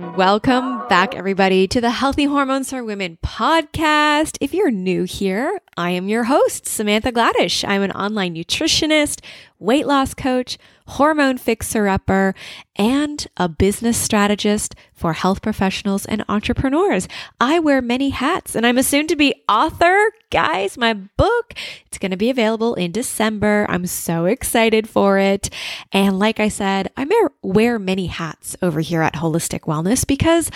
Welcome back, everybody, to the Healthy Hormones for Women podcast. If you're new here, I am your host, Samantha Gladish. I'm an online nutritionist, weight loss coach, hormone fixer upper, and a business strategist for health professionals and entrepreneurs. I wear many hats and I'm a soon to be author. Guys, my book, it's going to be available in December. I'm so excited for it. And like I said, I wear many hats over here at Holistic Wellness because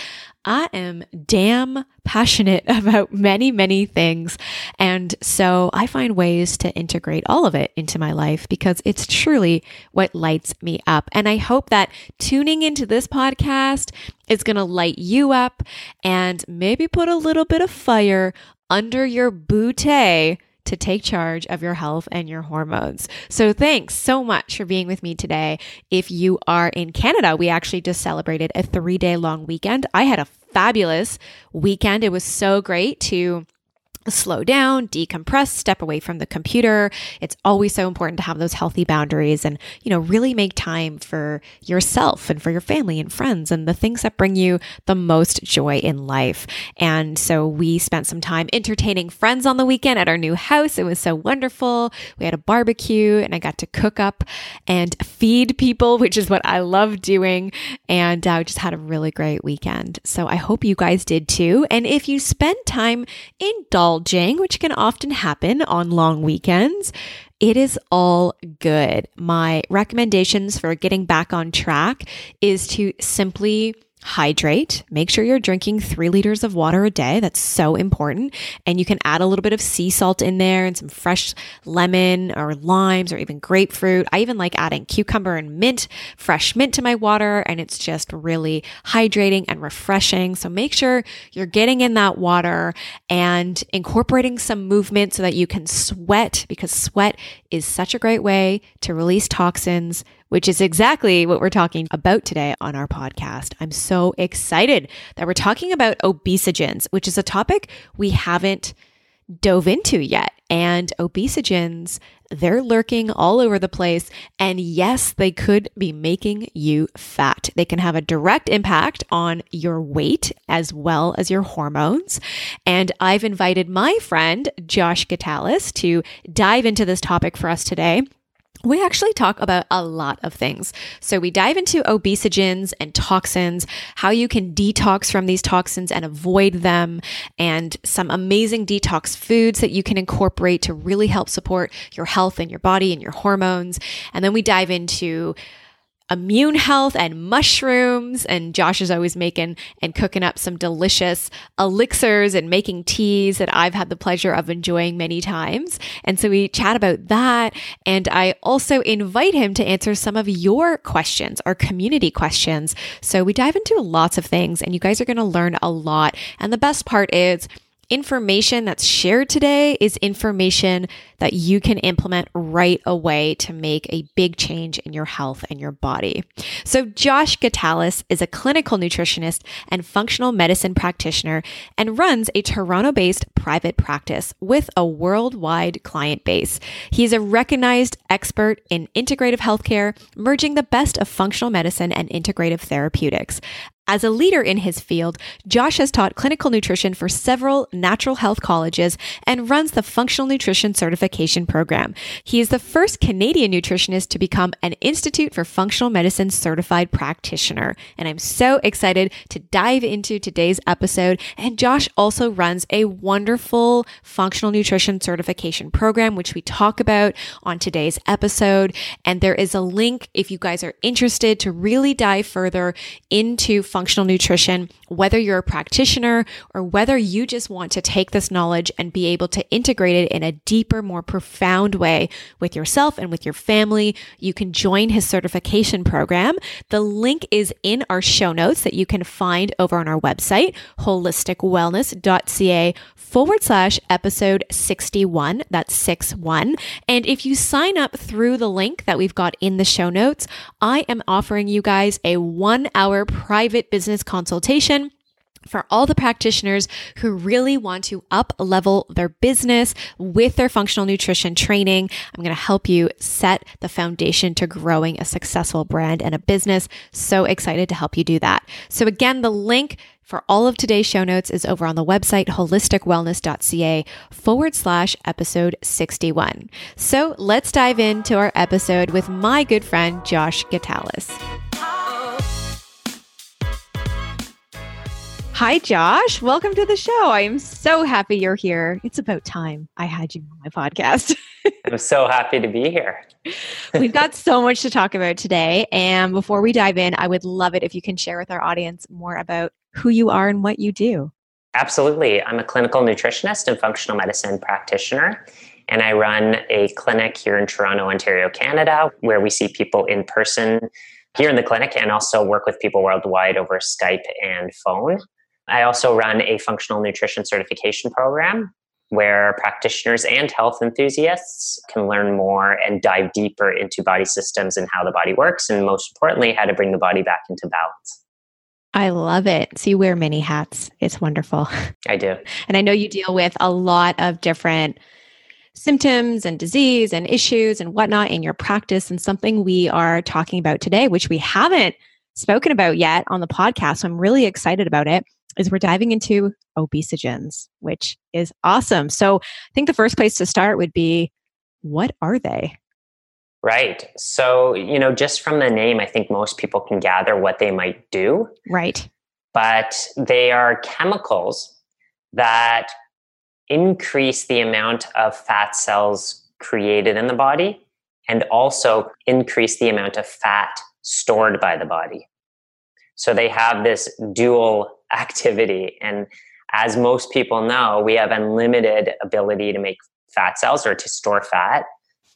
I am damn passionate about many, many things. And so I find ways to integrate all of it into my life because it's truly what lights me up. And I hope that tuning into this podcast is going to light you up and maybe put a little bit of fire under your bootay to take charge of your health and your hormones. So, thanks so much for being with me today. If you are in Canada, we actually just celebrated a three day long weekend. I had a fabulous weekend. It was so great to slow down, decompress, step away from the computer. It's always so important to have those healthy boundaries and, you know, really make time for yourself and for your family and friends and the things that bring you the most joy in life. And so we spent some time entertaining friends on the weekend at our new house. It was so wonderful. We had a barbecue and I got to cook up and feed people, which is what I love doing. And I uh, just had a really great weekend. So I hope you guys did too. And if you spend time indulging, indulging, which can often happen on long weekends, it is all good. My recommendations for getting back on track is to simply hydrate. Make sure you're drinking three liters of water a day. That's so important. And you can add a little bit of sea salt in there and some fresh lemon or limes or even grapefruit. I even like adding cucumber and mint, fresh mint to my water. And it's just really hydrating and refreshing. So make sure you're getting in that water and incorporating some movement so that you can sweat because sweat is such a great way to release toxins which is exactly what we're talking about today on our podcast. I'm so excited that we're talking about obesogens, which is a topic we haven't dove into yet. And obesogens, they're lurking all over the place. And yes, they could be making you fat. They can have a direct impact on your weight as well as your hormones. And I've invited my friend, Josh Gitalis, to dive into this topic for us today we actually talk about a lot of things. So we dive into obesogens and toxins, how you can detox from these toxins and avoid them, and some amazing detox foods that you can incorporate to really help support your health and your body and your hormones. And then we dive into immune health and mushrooms. And Josh is always making and cooking up some delicious elixirs and making teas that I've had the pleasure of enjoying many times. And so we chat about that. And I also invite him to answer some of your questions, our community questions. So we dive into lots of things, and you guys are going to learn a lot. And the best part is, information that's shared today is information that you can implement right away to make a big change in your health and your body. So, Josh Gitalis is a clinical nutritionist and functional medicine practitioner and runs a Toronto based private practice with a worldwide client base. He's a recognized expert in integrative healthcare, merging the best of functional medicine and integrative therapeutics. As a leader in his field, Josh has taught clinical nutrition for several natural health colleges and runs the functional nutrition certification program. He is the first Canadian nutritionist to become an Institute for Functional Medicine certified practitioner. And I'm so excited to dive into today's episode. And Josh also runs a wonderful functional nutrition certification program, which we talk about on today's episode. And there is a link if you guys are interested to really dive further into functional nutrition, whether you're a practitioner or whether you just want to take this knowledge and be able to integrate it in a deeper, more profound way with yourself and with your family, you can join his certification program. The link is in our show notes that you can find over on our website, holisticwellness.ca forward slash episode 61. That's 6 1. And if you sign up through the link that we've got in the show notes, I am offering you guys a one hour private business consultation for all the practitioners who really want to up level their business with their functional nutrition training. I'm going to help you set the foundation to growing a successful brand and a business. So excited to help you do that. So again, the link for all of today's show notes is over on the website holisticwellness.ca forward slash episode 61. So let's dive into our episode with my good friend Josh Gitalis. Hi, Josh. Welcome to the show. I am so happy you're here. It's about time I had you on my podcast. I'm so happy to be here. We've got so much to talk about today. And before we dive in, I would love it if you can share with our audience more about who you are and what you do. Absolutely. I'm a clinical nutritionist and functional medicine practitioner. And I run a clinic here in Toronto, Ontario, Canada, where we see people in person here in the clinic and also work with people worldwide over Skype and phone. I also run a functional nutrition certification program where practitioners and health enthusiasts can learn more and dive deeper into body systems and how the body works, and most importantly, how to bring the body back into balance. I love it. So you wear many hats. It's wonderful. I do. And I know you deal with a lot of different symptoms and disease and issues and whatnot in your practice. And something we are talking about today, which we haven't spoken about yet on the podcast. So I'm really excited about it is we're diving into obesogens, which is awesome. So I think the first place to start would be what are they? Right. So, you know, just from the name, I think most people can gather what they might do. Right. But they are chemicals that increase the amount of fat cells created in the body and also increase the amount of fat stored by the body. So they have this dual activity. And as most people know, we have unlimited ability to make fat cells or to store fat.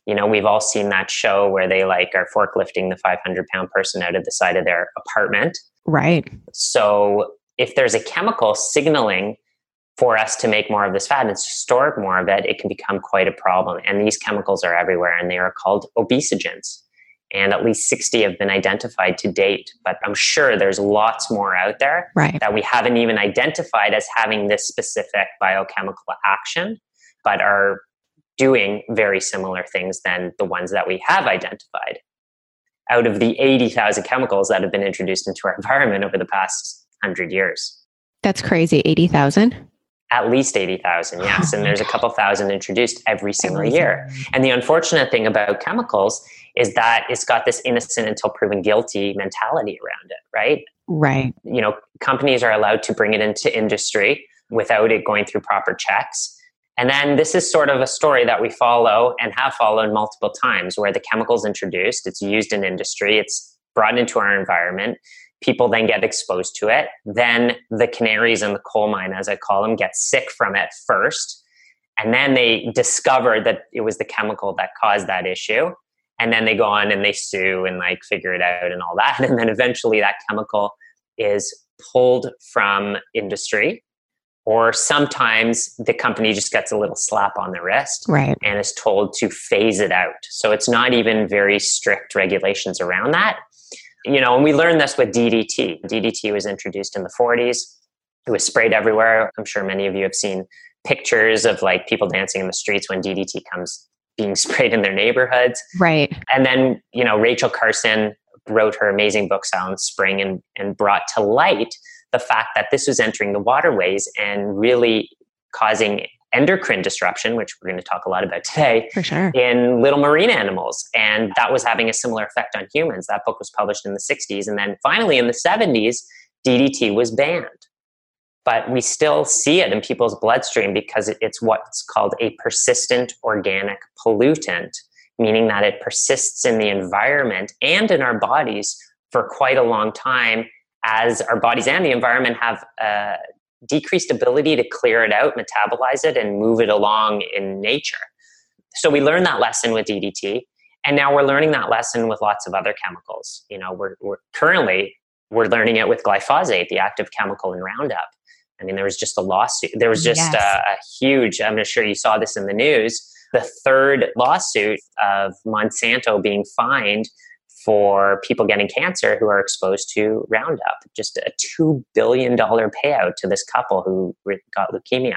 You know, we've all seen that show where they like are forklifting the 500 pound person out of the side of their apartment. Right. So if there's a chemical signaling for us to make more of this fat and store more of it, it can become quite a problem. And these chemicals are everywhere and they are called obesogens and at least 60 have been identified to date but i'm sure there's lots more out there right. that we haven't even identified as having this specific biochemical action but are doing very similar things than the ones that we have identified out of the 80,000 chemicals that have been introduced into our environment over the past 100 years that's crazy 80,000 at least 80,000, yes. Oh and there's a couple thousand introduced every single every year. And the unfortunate thing about chemicals is that it's got this innocent until proven guilty mentality around it, right? Right. You know, companies are allowed to bring it into industry without it going through proper checks. And then this is sort of a story that we follow and have followed multiple times where the chemicals introduced, it's used in industry, it's brought into our environment. People then get exposed to it. Then the canaries in the coal mine, as I call them, get sick from it first. And then they discover that it was the chemical that caused that issue and then they go on and they sue and like figure it out and all that. And then eventually that chemical is pulled from industry or sometimes the company just gets a little slap on the wrist right. and is told to phase it out. So it's not even very strict regulations around that. You know and we learned this with ddt ddt was introduced in the 40s it was sprayed everywhere. I'm sure many of you have seen pictures of like people dancing in the streets when ddt comes being sprayed in their neighborhoods. Right. And then, you know, Rachel Carson wrote her amazing book Silent Spring and, and brought to light the fact that this was entering the waterways and really causing endocrine disruption, which we're going to talk a lot about today, for sure, in little marine animals. And that was having a similar effect on humans. That book was published in the 60s. And then finally in the 70s, DDT was banned but we still see it in people's bloodstream because it's what's called a persistent organic pollutant, meaning that it persists in the environment and in our bodies for quite a long time as our bodies and the environment have a decreased ability to clear it out, metabolize it, and move it along in nature. So we learned that lesson with DDT, and now we're learning that lesson with lots of other chemicals. You know, we're, we're currently we're learning it with glyphosate, the active chemical in Roundup. I mean, there was just a lawsuit. There was just yes. a, a huge. I'm sure you saw this in the news. The third lawsuit of Monsanto being fined for people getting cancer who are exposed to Roundup. Just a $2 billion payout to this couple who got leukemia.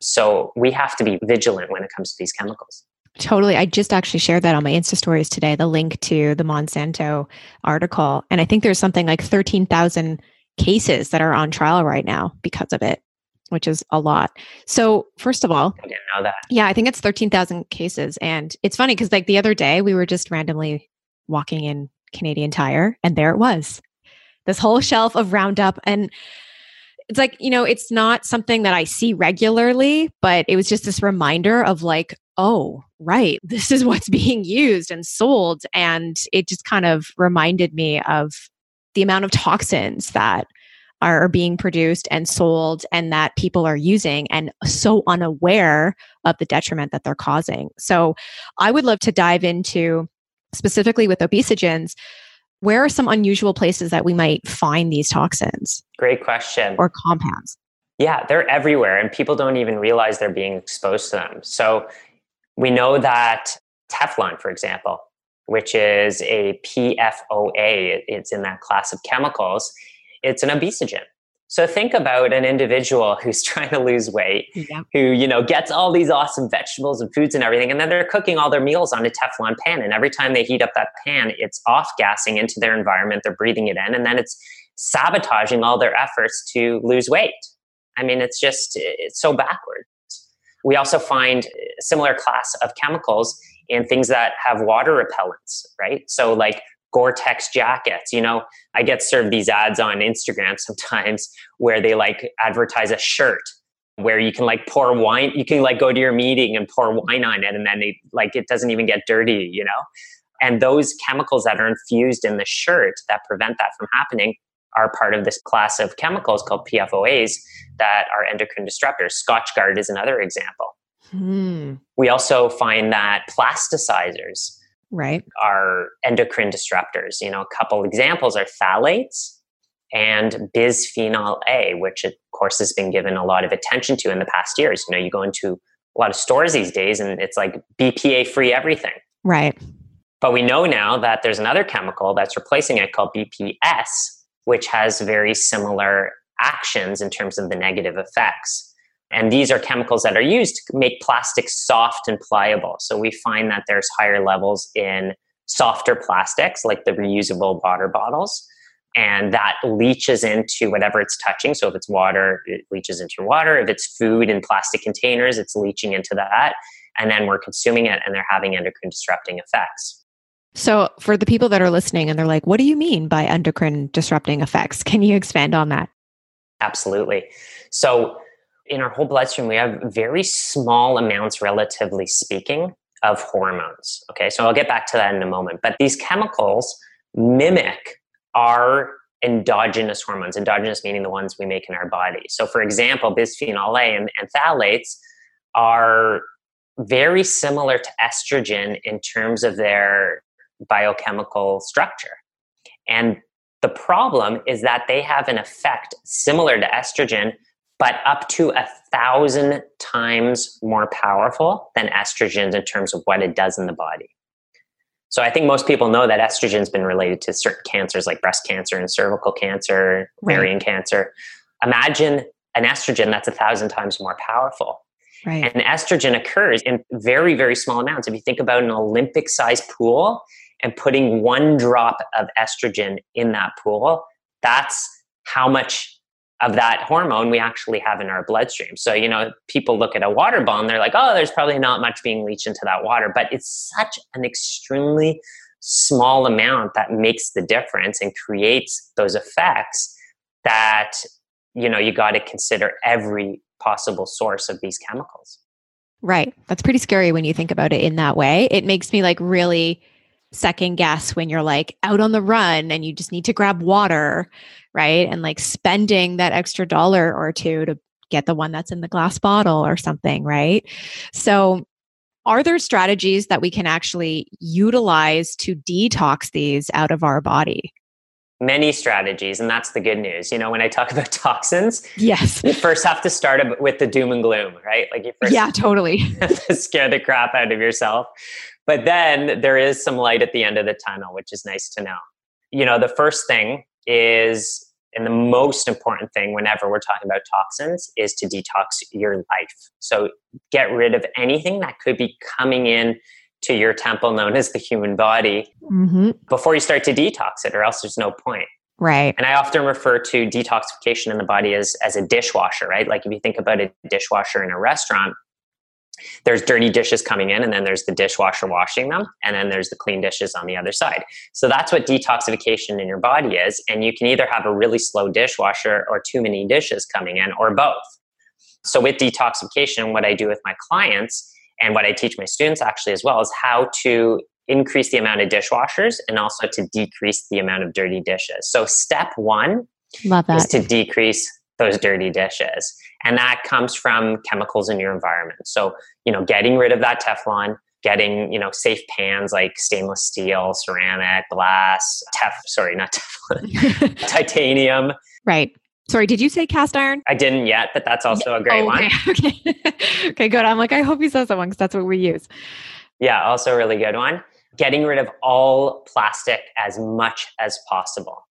So we have to be vigilant when it comes to these chemicals. Totally. I just actually shared that on my Insta stories today, the link to the Monsanto article. And I think there's something like 13,000 cases that are on trial right now because of it, which is a lot. So, first of all, I didn't know that. Yeah, I think it's 13,000 cases. And it's funny because, like, the other day we were just randomly walking in Canadian Tire, and there it was this whole shelf of Roundup. And it's like, you know, it's not something that I see regularly, but it was just this reminder of like, oh, right, this is what's being used and sold. And it just kind of reminded me of the amount of toxins that are being produced and sold and that people are using and so unaware of the detriment that they're causing. So I would love to dive into specifically with obesogens, where are some unusual places that we might find these toxins? Great question. Or compounds? Yeah, they're everywhere and people don't even realize they're being exposed to them. So we know that Teflon, for example, which is a PFOA, it's in that class of chemicals, it's an obesogen. So think about an individual who's trying to lose weight, yeah. who you know gets all these awesome vegetables and foods and everything, and then they're cooking all their meals on a Teflon pan, and every time they heat up that pan, it's off gassing into their environment. They're breathing it in, and then it's sabotaging all their efforts to lose weight. I mean, it's just it's so backwards. We also find a similar class of chemicals in things that have water repellents, right? So like Gore-Tex jackets. You know, I get served these ads on Instagram sometimes where they like advertise a shirt where you can like pour wine, you can like go to your meeting and pour wine on it and then they like it doesn't even get dirty, you know? And those chemicals that are infused in the shirt that prevent that from happening are part of this class of chemicals called PFOAs that are endocrine disruptors. Scotchgard is another example. Hmm. We also find that plasticizers, right. are endocrine disruptors. You know a couple examples are phthalates and bisphenol a which of course has been given a lot of attention to in the past years. You know you go into a lot of stores these days and it's like bpa free everything. Right. But we know now that there's another chemical that's replacing it called bps which has very similar actions in terms of the negative effects and these are chemicals that are used to make plastic soft and pliable. So we find that there's higher levels in softer plastics like the reusable water bottles. And that leaches into whatever it's touching. So if it's water, it leaches into your water. If it's food in plastic containers, it's leaching into that. And then we're consuming it and they're having endocrine disrupting effects. So, for the people that are listening and they're like, what do you mean by endocrine disrupting effects? Can you expand on that? Absolutely. So, in our whole bloodstream, we have very small amounts, relatively speaking, of hormones. Okay, so I'll get back to that in a moment. But these chemicals mimic our endogenous hormones, endogenous meaning the ones we make in our body. So, for example, bisphenol A and, and phthalates are very similar to estrogen in terms of their biochemical structure. And the problem is that they have an effect similar to estrogen, but up to a thousand times more powerful than estrogens in terms of what it does in the body. So I think most people know that estrogen's been related to certain cancers like breast cancer and cervical cancer, ovarian right. cancer. Imagine an estrogen that's a thousand times more powerful. Right. And estrogen occurs in very, very small amounts. If you think about an Olympic sized pool and putting one drop of estrogen in that pool, that's how much of that hormone we actually have in our bloodstream. So, you know, people look at a water bomb, they're like, oh, there's probably not much being leached into that water. But it's such an extremely small amount that makes the difference and creates those effects that, you know, you got to consider every possible source of these chemicals. Right. That's pretty scary when you think about it in that way. It makes me like really second guess when you're like out on the run and you just need to grab water right? And like spending that extra dollar or two to get the one that's in the glass bottle or something, right? So, are there strategies that we can actually utilize to detox these out of our body? Many strategies, and that's the good news. You know, when I talk about toxins, yes, you first have to start with the doom and gloom, right? Like you first, yeah, totally, scare the crap out of yourself. But then there is some light at the end of the tunnel, which is nice to know. You know, the first thing is and the most important thing whenever we're talking about toxins is to detox your life. So get rid of anything that could be coming in to your temple known as the human body mm-hmm. before you start to detox it, or else there's no point. Right. And I often refer to detoxification in the body as, as a dishwasher, right? Like if you think about a dishwasher in a restaurant, there's dirty dishes coming in and then there's the dishwasher washing them and then there's the clean dishes on the other side so that's what detoxification in your body is and you can either have a really slow dishwasher or too many dishes coming in or both so with detoxification what i do with my clients and what i teach my students actually as well is how to increase the amount of dishwashers and also to decrease the amount of dirty dishes so step one Love that. is to decrease those dirty dishes. And that comes from chemicals in your environment. So, you know, getting rid of that Teflon, getting, you know, safe pans like stainless steel, ceramic, glass, tef sorry, not Teflon, titanium. Right. Sorry, did you say cast iron? I didn't yet, but that's also a great oh, okay. one. Okay. okay, good. I'm like, I hope he says that one because that's what we use. Yeah, also a really good one. Getting rid of all plastic as much as possible.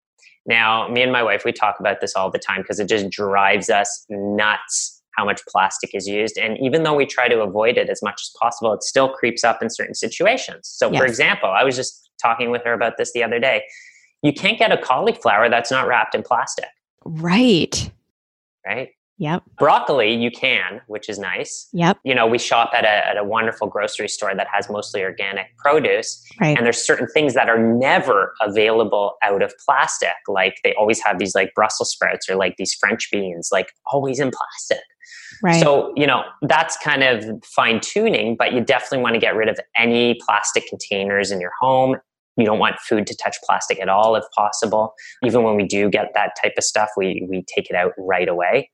Now, me and my wife, we talk about this all the time because it just drives us nuts how much plastic is used. And even though we try to avoid it as much as possible, it still creeps up in certain situations. So, yes. for example, I was just talking with her about this the other day. You can't get a cauliflower that's not wrapped in plastic. Right. Right. Yep. Broccoli, you can, which is nice. Yep. You know, we shop at a, at a wonderful grocery store that has mostly organic produce. Right. And there's certain things that are never available out of plastic. Like they always have these like Brussels sprouts or like these French beans, like always in plastic. Right. So, you know, that's kind of fine tuning, but you definitely want to get rid of any plastic containers in your home. You don't want food to touch plastic at all if possible. Even when we do get that type of stuff, we, we take it out right away.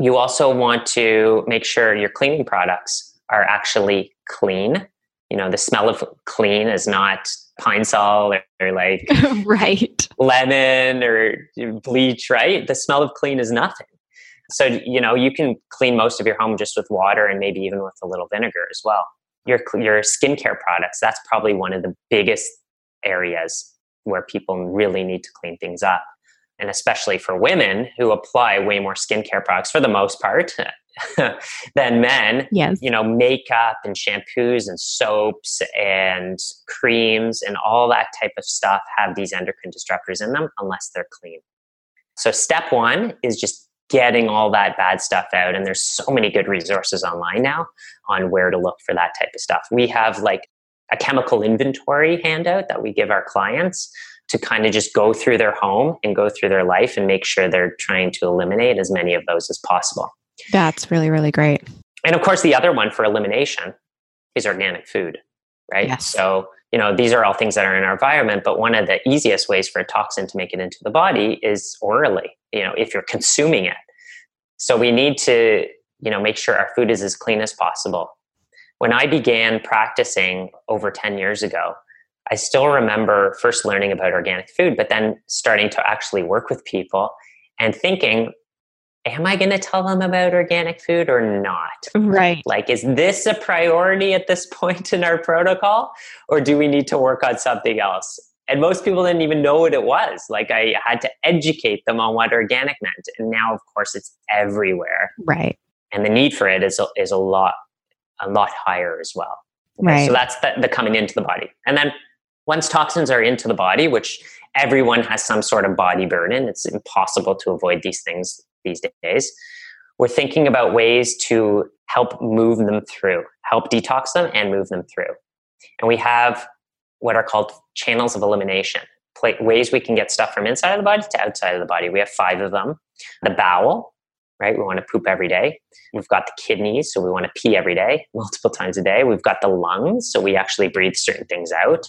You also want to make sure your cleaning products are actually clean. You know, the smell of clean is not pine sol or, or like right lemon or bleach, right? The smell of clean is nothing. So, you know, you can clean most of your home just with water and maybe even with a little vinegar as well. Your, your skincare products, that's probably one of the biggest areas where people really need to clean things up and especially for women who apply way more skincare products for the most part than men. Yes. You know, makeup and shampoos and soaps and creams and all that type of stuff have these endocrine disruptors in them unless they're clean. So, step one is just getting all that bad stuff out. And there's so many good resources online now on where to look for that type of stuff. We have like a chemical inventory handout that we give our clients to kind of just go through their home and go through their life and make sure they're trying to eliminate as many of those as possible. That's really, really great. And of course, the other one for elimination is organic food, right? Yes. So, you know, these are all things that are in our environment, but one of the easiest ways for a toxin to make it into the body is orally, you know, if you're consuming it. So we need to, you know, make sure our food is as clean as possible. When I began practicing over 10 years ago, I still remember first learning about organic food, but then starting to actually work with people and thinking, am I going to tell them about organic food or not? Right. Like, is this a priority at this point in our protocol, or do we need to work on something else? And most people didn't even know what it was. Like, I had to educate them on what organic meant. And now, of course, it's everywhere. Right. And the need for it is, is a lot, a lot higher as well. Okay? Right. So that's the, the coming into the body. And then once toxins are into the body, which everyone has some sort of body burden, it's impossible to avoid these things these days. We're thinking about ways to help move them through, help detox them and move them through. And we have what are called channels of elimination, ways we can get stuff from inside of the body to outside of the body. We have five of them. The bowel, right? We want to poop every day. We've got the kidneys, so we want to pee every day, multiple times a day. We've got the lungs, so we actually breathe certain things out.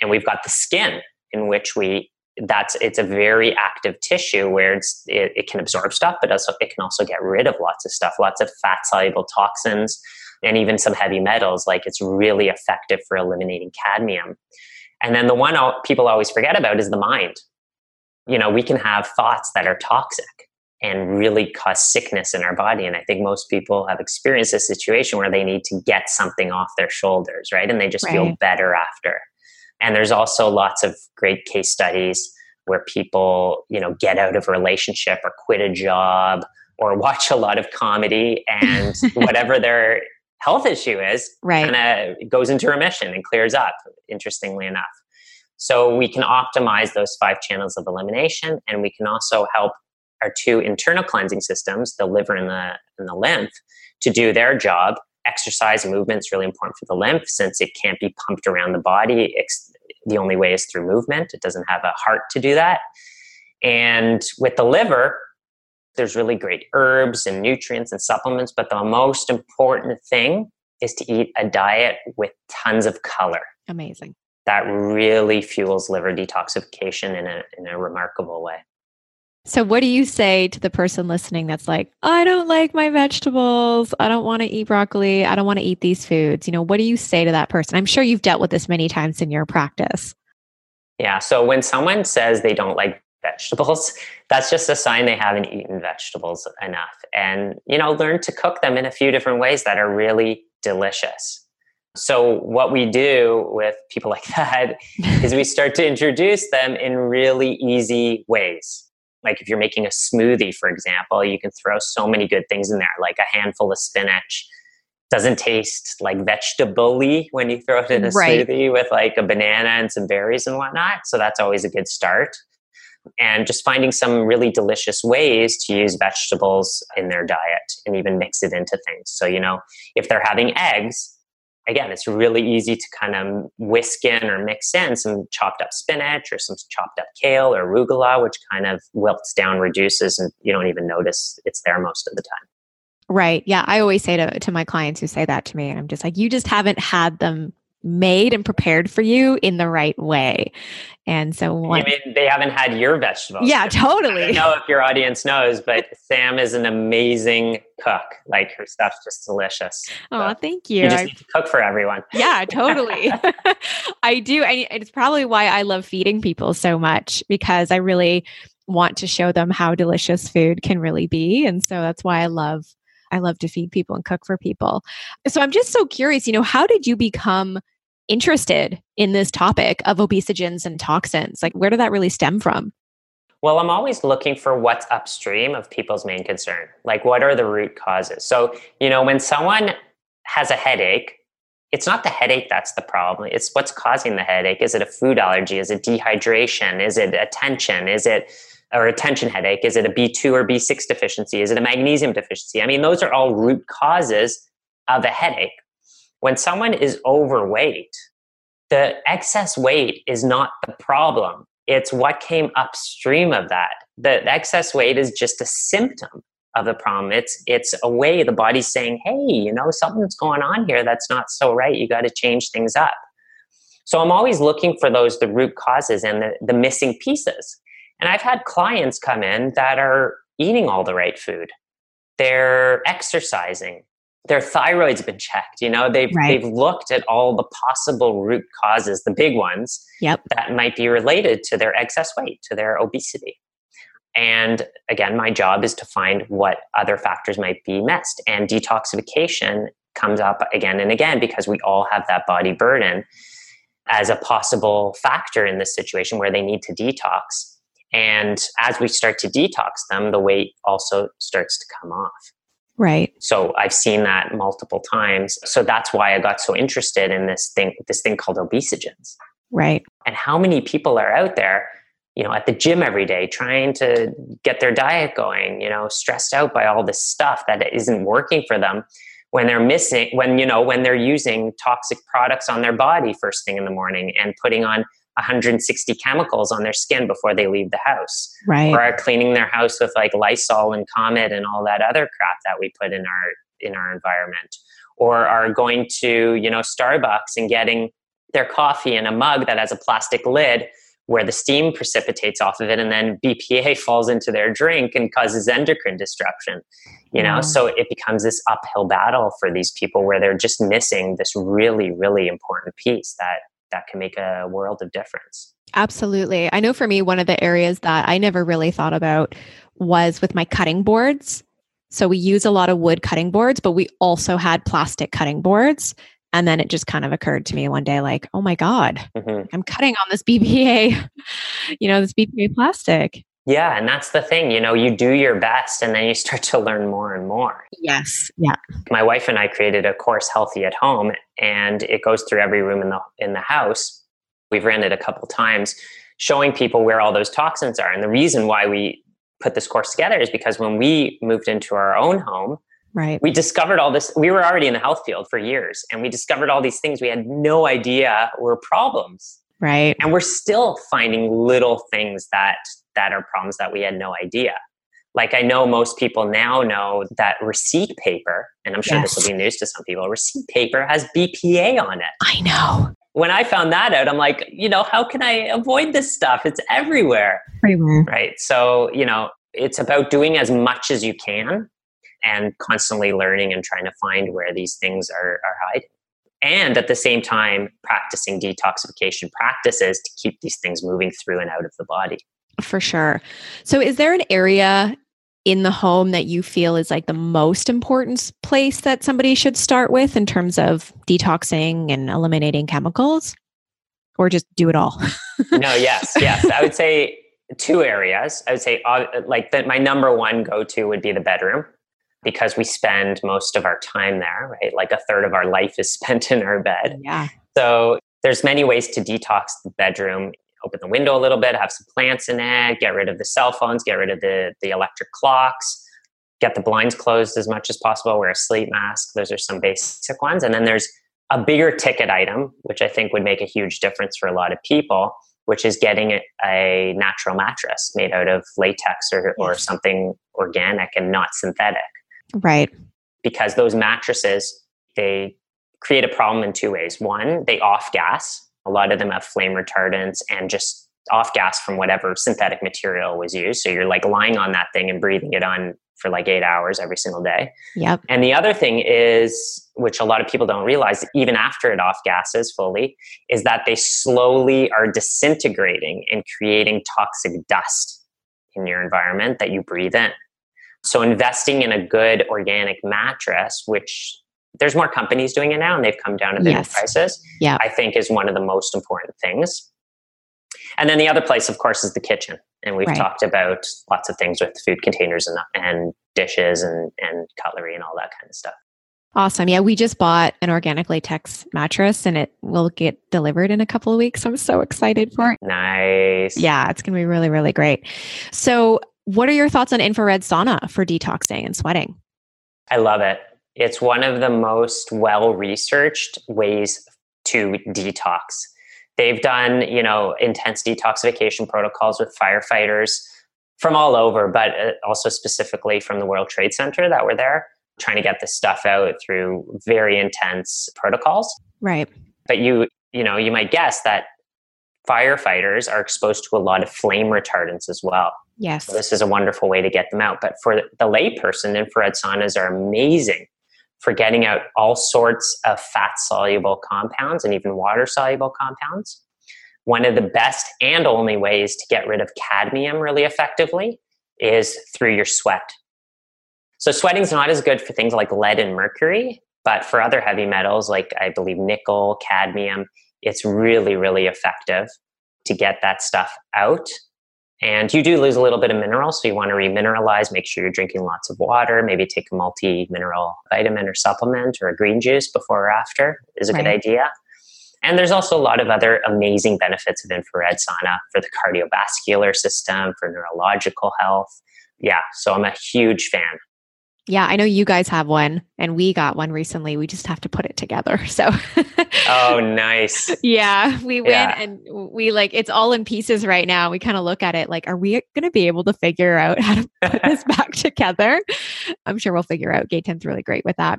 And we've got the skin, in which we that's it's a very active tissue where it's it, it can absorb stuff, but also it can also get rid of lots of stuff, lots of fat soluble toxins, and even some heavy metals. Like it's really effective for eliminating cadmium. And then the one people always forget about is the mind. You know, we can have thoughts that are toxic and really cause sickness in our body. And I think most people have experienced a situation where they need to get something off their shoulders, right? And they just right. feel better after. And there's also lots of great case studies where people, you know, get out of a relationship or quit a job or watch a lot of comedy and whatever their health issue is right. kind of goes into remission and clears up, interestingly enough. So we can optimize those five channels of elimination and we can also help our two internal cleansing systems, the liver and the, and the lymph, to do their job. Exercise and movement is really important for the lymph since it can't be pumped around the body. It's, the only way is through movement. It doesn't have a heart to do that. And with the liver, there's really great herbs and nutrients and supplements, but the most important thing is to eat a diet with tons of color. Amazing. That really fuels liver detoxification in a, in a remarkable way. So, what do you say to the person listening that's like, I don't like my vegetables. I don't want to eat broccoli. I don't want to eat these foods. You know, what do you say to that person? I'm sure you've dealt with this many times in your practice. Yeah. So, when someone says they don't like vegetables, that's just a sign they haven't eaten vegetables enough. And, you know, learn to cook them in a few different ways that are really delicious. So, what we do with people like that is we start to introduce them in really easy ways like if you're making a smoothie for example you can throw so many good things in there like a handful of spinach. Doesn't taste like vegetable when you throw it in a right. smoothie with like a banana and some berries and whatnot so that's always a good start. And just finding some really delicious ways to use vegetables in their diet and even mix it into things. So you know if they're having eggs again, it's really easy to kind of whisk in or mix in some chopped up spinach or some chopped up kale or arugula, which kind of wilts down, reduces, and you don't even notice it's there most of the time. Right. Yeah. I always say to, to my clients who say that to me, and I'm just like, you just haven't had them made and prepared for you in the right way. And so, one, I mean, they haven't had your vegetables. Yeah, totally. I don't know if your audience knows, but Sam is an amazing cook. Like her stuff's just delicious. Oh, so thank you. You just need to cook for everyone. Yeah, totally. I do. I, it's probably why I love feeding people so much because I really want to show them how delicious food can really be. And so that's why I love I love to feed people and cook for people. So I'm just so curious, you know, how did you become interested in this topic of obesogens and toxins? Like, where did that really stem from? Well, I'm always looking for what's upstream of people's main concern. Like, what are the root causes? So, you know, when someone has a headache, it's not the headache that's the problem. It's what's causing the headache. Is it a food allergy? Is it dehydration? Is it attention? Is it or a tension headache? Is it a B2 or B6 deficiency? Is it a magnesium deficiency? I mean, those are all root causes of a headache when someone is overweight, the excess weight is not the problem. It's what came upstream of that. The excess weight is just a symptom of the problem. It's it's a way the body's saying, "Hey, you know, something's going on here that's not so right. You got to change things up." So I'm always looking for those the root causes and the, the missing pieces. And I've had clients come in that are eating all the right food. They're exercising their thyroid's been checked you know they've right. they've looked at all the possible root causes the big ones yep. that might be related to their excess weight to their obesity and again my job is to find what other factors might be missed and detoxification comes up again and again because we all have that body burden as a possible factor in this situation where they need to detox and as we start to detox them the weight also starts to come off Right. So I've seen that multiple times. So that's why I got so interested in this thing, this thing called obesogens. Right. And how many people are out there, you know, at the gym every day trying to get their diet going, you know, stressed out by all this stuff that isn't working for them when they're missing when you know when they're using toxic products on their body first thing in the morning and putting on 160 chemicals on their skin before they leave the house. Right. Or are cleaning their house with like Lysol and Comet and all that other crap that we put in our in our environment. Or are going to, you know, Starbucks and getting their coffee in a mug that has a plastic lid where the steam precipitates off of it and then BPA falls into their drink and causes endocrine disruption. You know, so it becomes this uphill battle for these people where they're just missing this really, really important piece that that can make a world of difference. Absolutely. I know for me, one of the areas that I never really thought about was with my cutting boards. So we use a lot of wood cutting boards, but we also had plastic cutting boards. And then it just kind of occurred to me one day, like, oh my God, mm-hmm. I'm cutting on this BPA, you know, this BPA plastic. Yeah, and that's the thing, you know, you do your best and then you start to learn more and more. Yes. Yeah. My wife and I created a course Healthy at Home and it goes through every room in the in the house. We've ran it a couple times showing people where all those toxins are. And the reason why we put this course together is because when we moved into our own home, Right. We discovered all this. We were already in the health field for years and we discovered all these things we had no idea were problems. Right. And we're still finding little things that that are problems that we had no idea. Like I know most people now know that receipt paper, and I'm sure yes. this will be news to some people, receipt paper has BPA on it. I know. When I found that out, I'm like, you know, how can I avoid this stuff? It's everywhere. Everywhere. Right. So, you know, it's about doing as much as you can and constantly learning and trying to find where these things are, are hiding. And at the same time, practicing detoxification practices to keep these things moving through and out of the body. For sure. So, is there an area in the home that you feel is like the most important place that somebody should start with in terms of detoxing and eliminating chemicals? Or just do it all? no, yes, yes. I would say two areas. I would say, uh, like, that my number one go to would be the bedroom because we spend most of our time there, right? Like a third of our life is spent in our bed. Yeah. So there's many ways to detox the bedroom. Open the window a little bit, have some plants in it, get rid of the cell phones, get rid of the, the electric clocks, get the blinds closed as much as possible, wear a sleep mask. Those are some basic ones. And then there's a bigger ticket item, which I think would make a huge difference for a lot of people, which is getting a natural mattress made out of latex or, or something organic and not synthetic. Right. Because those mattresses, they create a problem in two ways. One, they off gas. A lot of them have flame retardants and just off gas from whatever synthetic material was used. So you're like lying on that thing and breathing it on for like eight hours every single day. Yep. And the other thing is, which a lot of people don't realize, even after it off gases fully, is that they slowly are disintegrating and creating toxic dust in your environment that you breathe in. So investing in a good organic mattress, which there's more companies doing it now and they've come down to bigger yes. prices, yeah. I think is one of the most important things. And then the other place, of course, is the kitchen. And we've right. talked about lots of things with food containers and, and dishes and, and cutlery and all that kind of stuff. Awesome. Yeah, we just bought an organic latex mattress and it will get delivered in a couple of weeks. I'm so excited for it. Nice. Yeah, it's going to be really, really great. So, what are your thoughts on infrared sauna for detoxing and sweating? I love it. It's one of the most well researched ways to detox. They've done, you know, intense detoxification protocols with firefighters from all over, but uh, also specifically from the World Trade Center that were there trying to get this stuff out through very intense protocols. Right. But you, you know, you might guess that firefighters are exposed to a lot of flame retardants as well. Yes. So this is a wonderful way to get them out. But for the layperson, infrared saunas are amazing for getting out all sorts of fat soluble compounds and even water soluble compounds. One of the best and only ways to get rid of cadmium really effectively is through your sweat. So, sweating is not as good for things like lead and mercury, but for other heavy metals like I believe nickel, cadmium, it's really, really effective to get that stuff out. And you do lose a little bit of mineral, so you want to remineralize, make sure you're drinking lots of water, maybe take a multi mineral vitamin or supplement or a green juice before or after is a right. good idea. And there's also a lot of other amazing benefits of infrared sauna for the cardiovascular system, for neurological health. Yeah, so I'm a huge fan. Yeah, I know you guys have one and we got one recently. We just have to put it together. So Oh, nice. yeah, we went yeah. and we like it's all in pieces right now. We kind of look at it like are we going to be able to figure out how to put this back together? I'm sure we'll figure out. Gaetan's really great with that.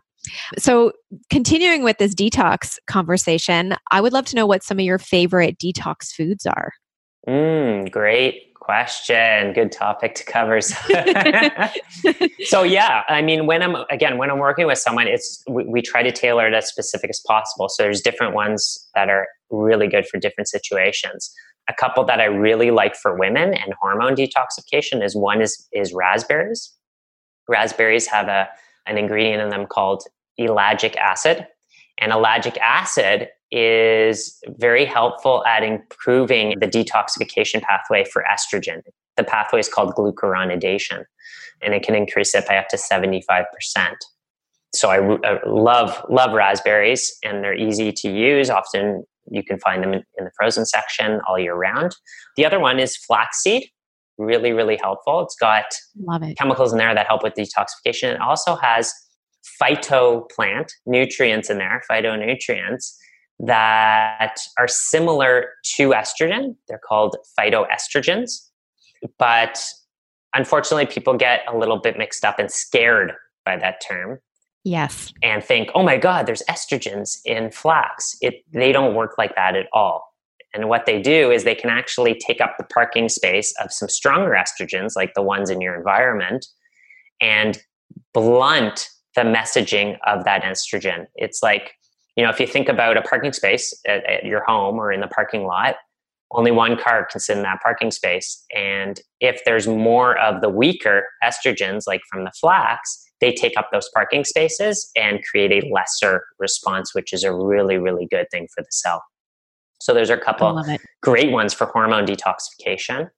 So, continuing with this detox conversation, I would love to know what some of your favorite detox foods are. Mm, great question. Good topic to cover. so yeah, I mean, when I'm again when I'm working with someone, it's we, we, try to tailor it as specific as possible. So there's different ones that are really good for different situations. A couple that I really like for women and hormone detoxification is one is is raspberries. Raspberries have a an ingredient in them called ellagic acid, and ellagic acid is very helpful at improving the detoxification pathway for estrogen. The pathway is called glucuronidation, and it can increase it by up to 75%. So I, I love love raspberries, and they're easy to use. Often you can find them in, in the frozen section all year round. The other one is flaxseed, really really helpful. It's got it. chemicals in there that help with detoxification. It also has phytoplant nutrients in there, phytonutrients that are similar to estrogen. They're called phytoestrogens. But unfortunately, people get a little bit mixed up and scared by that term. Yes. And think, oh my God, there's estrogens in flax. It, they don't work like that at all. And what they do is they can actually take up the parking space of some stronger estrogens, like the ones in your environment, and blunt the messaging of that estrogen. It's like you know, if you think about a parking space at, at, your home or in the parking lot, only one car can sit in that parking space. And if there's more of the weaker estrogens, like from the flax, they take up those parking spaces and create a lesser response, which is a really, really good thing for the cell. So there's a couple great ones for hormone detoxification.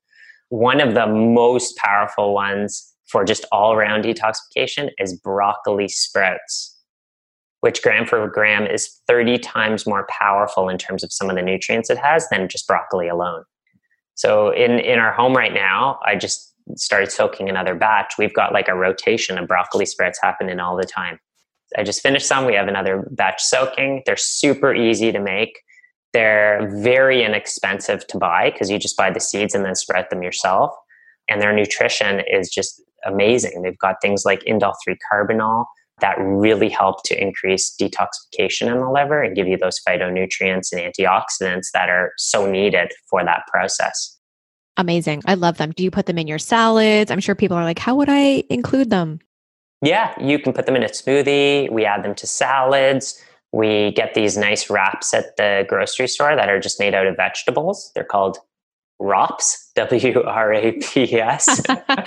One of the most powerful ones for just all around detoxification is broccoli sprouts which gram for gram is 30 times more powerful in terms of some of the nutrients it has than just broccoli alone. So in in our home right now, I just started soaking another batch. We've got like a rotation of broccoli sprouts happening all the time. I just finished some. We have another batch soaking. They're super easy to make. They're very inexpensive to buy because you just buy the seeds and then sprout them yourself. And their nutrition is just amazing. They've got things like indole 3 carbinol, that really help to increase detoxification in the liver and give you those phytonutrients and antioxidants that are so needed for that process. Amazing. I love them. Do you put them in your salads? I'm sure people are like, how would I include them? Yeah, you can put them in a smoothie. We add them to salads. We get these nice wraps at the grocery store that are just made out of vegetables. They're called wraps, W R A P S.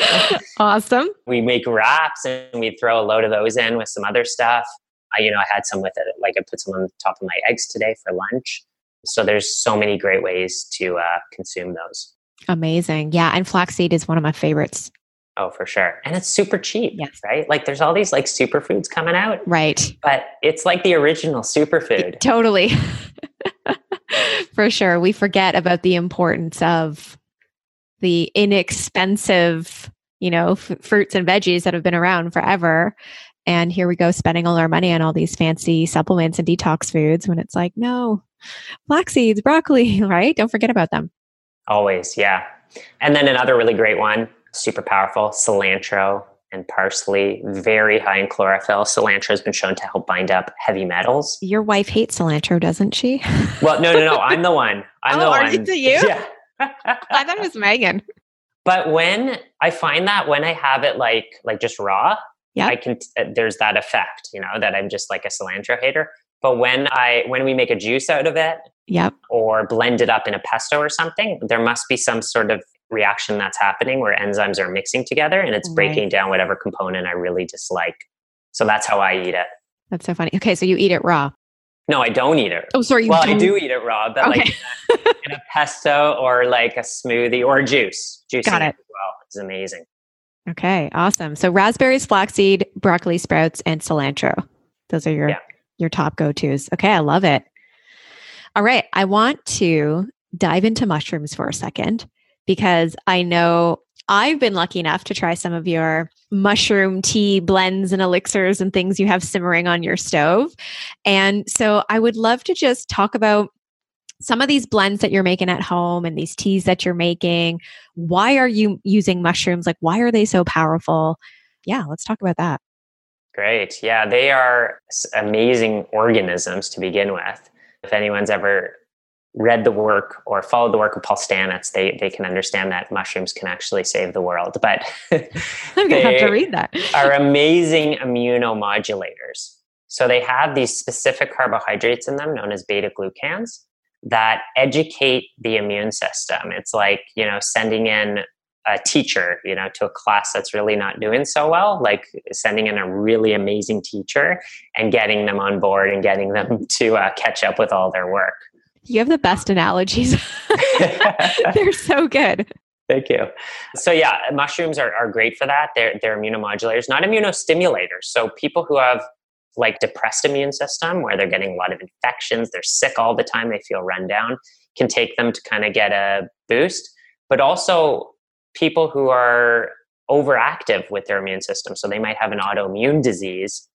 awesome. We make wraps and we throw a load of those in with some other stuff. I, you know, I had some with it, like I put some on the top of my eggs today for lunch. So there's so many great ways to uh, consume those. Amazing. Yeah. And flaxseed is one of my favorites. Oh, for sure. And it's super cheap, yes. right? Like there's all these like superfoods coming out. Right. But it's like the original superfood. Totally. for sure. We forget about the importance of the inexpensive, you know, f- fruits and veggies that have been around forever. And here we go spending all our money on all these fancy supplements and detox foods when it's like, no, flax seeds, broccoli, right? Don't forget about them. Always, yeah. And then another really great one, super powerful, cilantro and parsley, very high in chlorophyll. Cilantro has been shown to help bind up heavy metals. Your wife hates cilantro, doesn't she? well, no, no, no. I'm the one. I'm oh, the are one. Is you? Yeah. I thought it was Megan. But when I find that when I have it like like just raw, yeah, I can. Uh, there's that effect, you know, that I'm just like a cilantro hater. But when I when we make a juice out of it, yep, or blend it up in a pesto or something, there must be some sort of reaction that's happening where enzymes are mixing together and it's breaking down whatever component I really dislike. So that's how I eat it. That's so funny. Okay, so you eat it raw. No, I don't eat it. Oh, sorry. well, don't. I do eat it raw, but okay. like in a, in a, pesto or like a smoothie or a juice. Juice Got it. well, it's amazing. Okay, awesome. So raspberries, flaxseed, broccoli sprouts, and cilantro. Those are your yeah. your top go tos. Okay, I love it. All right, I want to dive into mushrooms for a second because I know I've been lucky enough to try some of your mushroom tea blends and elixirs and things you have simmering on your stove. And so I would love to just talk about some of these blends that you're making at home and these teas that you're making. Why are you using mushrooms? Like, why are they so powerful? Yeah, let's talk about that. Great. Yeah, they are amazing organisms to begin with. If anyone's ever read the work or followed the work of Paul Stamets, they they can understand that mushrooms can actually save the world. But I'm gonna have to read that. are amazing immunomodulators. So they have these specific carbohydrates in them known as beta glucans that educate the immune system. It's like, you know, sending in a teacher, you know, to a class that's really not doing so well, like sending in a really amazing teacher and getting them on board and getting them to uh, catch up with all their work. You have the best analogies. They're so good. Thank you. So yeah, mushrooms are, are great for that. They're they're immunomodulators, not immunostimulators. So people who have like depressed immune system where they're getting a lot of infections, they're sick all the time, they feel run down, can take them to kind of get a boost. But also people who are overactive with their immune system, so they might have an autoimmune disease,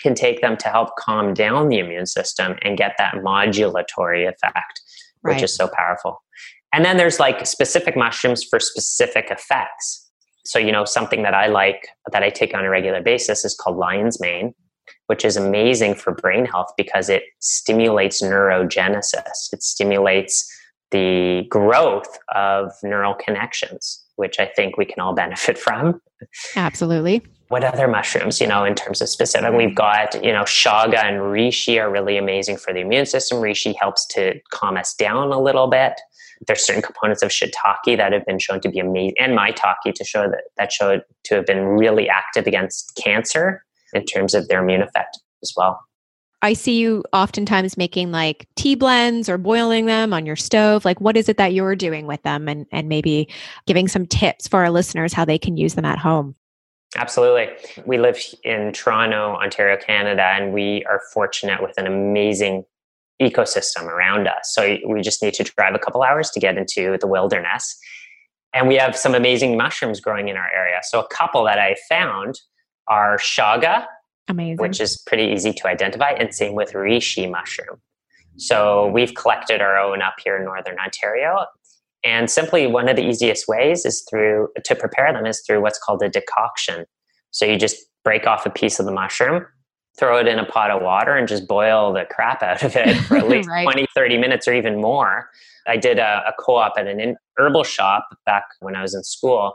can take them to help calm down the immune system and get that modulatory effect, which right. is so powerful. And then there's like specific mushrooms for specific effects. So, you know, something that I like that I take on a regular basis is called lion's mane, which is amazing for brain health because it stimulates neurogenesis. It stimulates the growth of neural connections, which I think we can all benefit from. Absolutely. What other mushrooms, you know, in terms of specific? We've got, you know, chaga and reishi are really amazing for the immune system. Reishi helps to calm us down a little bit. There's certain components of shiitake that have been shown to be amazing, and maitake to show that that showed to have been really active against cancer in terms of their immune effect as well. I see you oftentimes making like tea blends or boiling them on your stove. Like, what is it that you're doing with them, and and maybe giving some tips for our listeners how they can use them at home. Absolutely. We live in Toronto, Ontario, Canada, and we are fortunate with an amazing ecosystem around us. So we just need to drive a couple hours to get into the wilderness. And we have some amazing mushrooms growing in our area. So a couple that I found are chaga, Amazing. which is pretty easy to identify, and same with reishi mushroom. So we've collected our own up here in northern Ontario. And simply one of the easiest ways is through to prepare them is through what's called a decoction. So you just break off a piece of the mushroom, throw it in a pot of water, and just boil the crap out of it for at least right. 20, 30 minutes or even more. I did a, a co op at an herbal shop back when I was in school,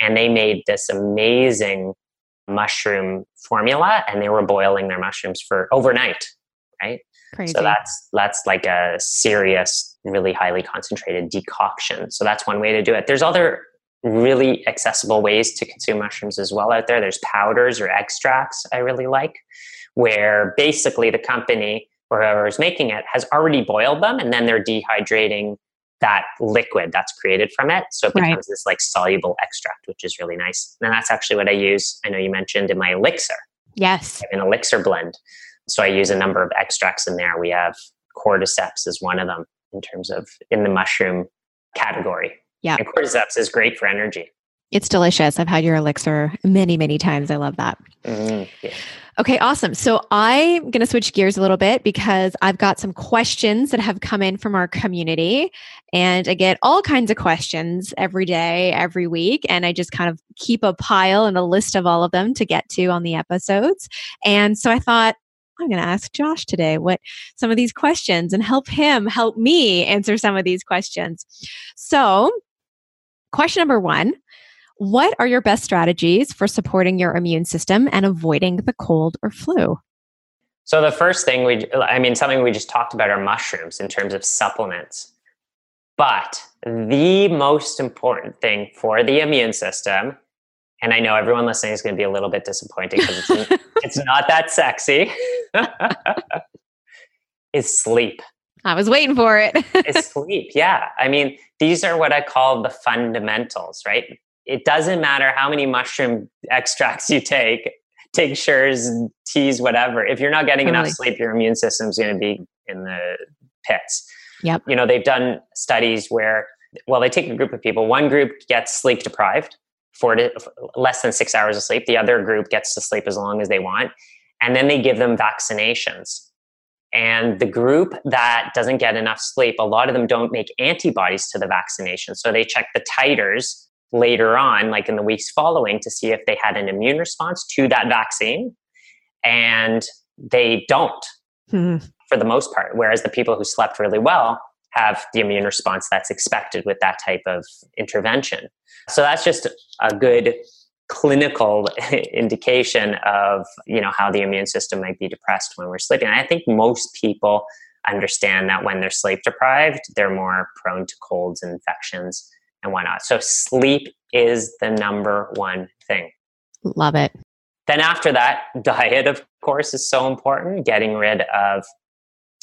and they made this amazing mushroom formula and they were boiling their mushrooms for overnight right Crazy. so that's that's like a serious really highly concentrated decoction so that's one way to do it there's other really accessible ways to consume mushrooms as well out there there's powders or extracts i really like where basically the company or whoever is making it has already boiled them and then they're dehydrating that liquid that's created from it. So it becomes right. this like soluble extract, which is really nice. And that's actually what I use. I know you mentioned in my elixir. Yes. An elixir blend. So I use a number of extracts in there. We have cordyceps is one of them in terms of in the mushroom category. Yeah. And cordyceps is great for energy. It's delicious. I've had your elixir many, many times. I love that. Mm, yeah. Okay, awesome. So I'm going to switch gears a little bit because I've got some questions that have come in from our community. And I get all kinds of questions every day, every week. And I just kind of keep a pile and a list of all of them to get to on the episodes. And so I thought, I'm going to ask Josh today what some of these questions and help him help me answer some of these questions. So, question number one what are your best strategies for supporting your immune system and avoiding the cold or flu? So, the first thing we, I mean, something we just talked about are mushrooms in terms of supplements. But the most important thing for the immune system, and I know everyone listening is going to be a little bit disappointed because it's, it's not that sexy, is sleep. I was waiting for it. is sleep. Yeah. I mean, these are what I call the fundamentals, right? it doesn't matter how many mushroom extracts you take, tinctures, teas, whatever. If you're not getting totally. enough sleep, your immune system's going to be in the pits. Yep. You know, they've done studies where, well, they take a group of people. One group gets sleep deprived, for less than six hours of sleep. The other group gets to sleep as long as they want, and then they give them vaccinations. And the group that doesn't get enough sleep, a lot of them don't make antibodies to the vaccination. So they check the titers later on, like in the weeks following, to see if they had an immune response to that vaccine. And they don't mm-hmm. for the most part. Whereas the people who slept really well have the immune response that's expected with that type of intervention. So that's just a good clinical indication of you know how the immune system might be depressed when we're sleeping. And I think most people understand that when they're sleep deprived, they're more prone to colds and infections and whatnot. So sleep is the number one thing. Love it. Then after that, diet, of course, is so important. Getting rid of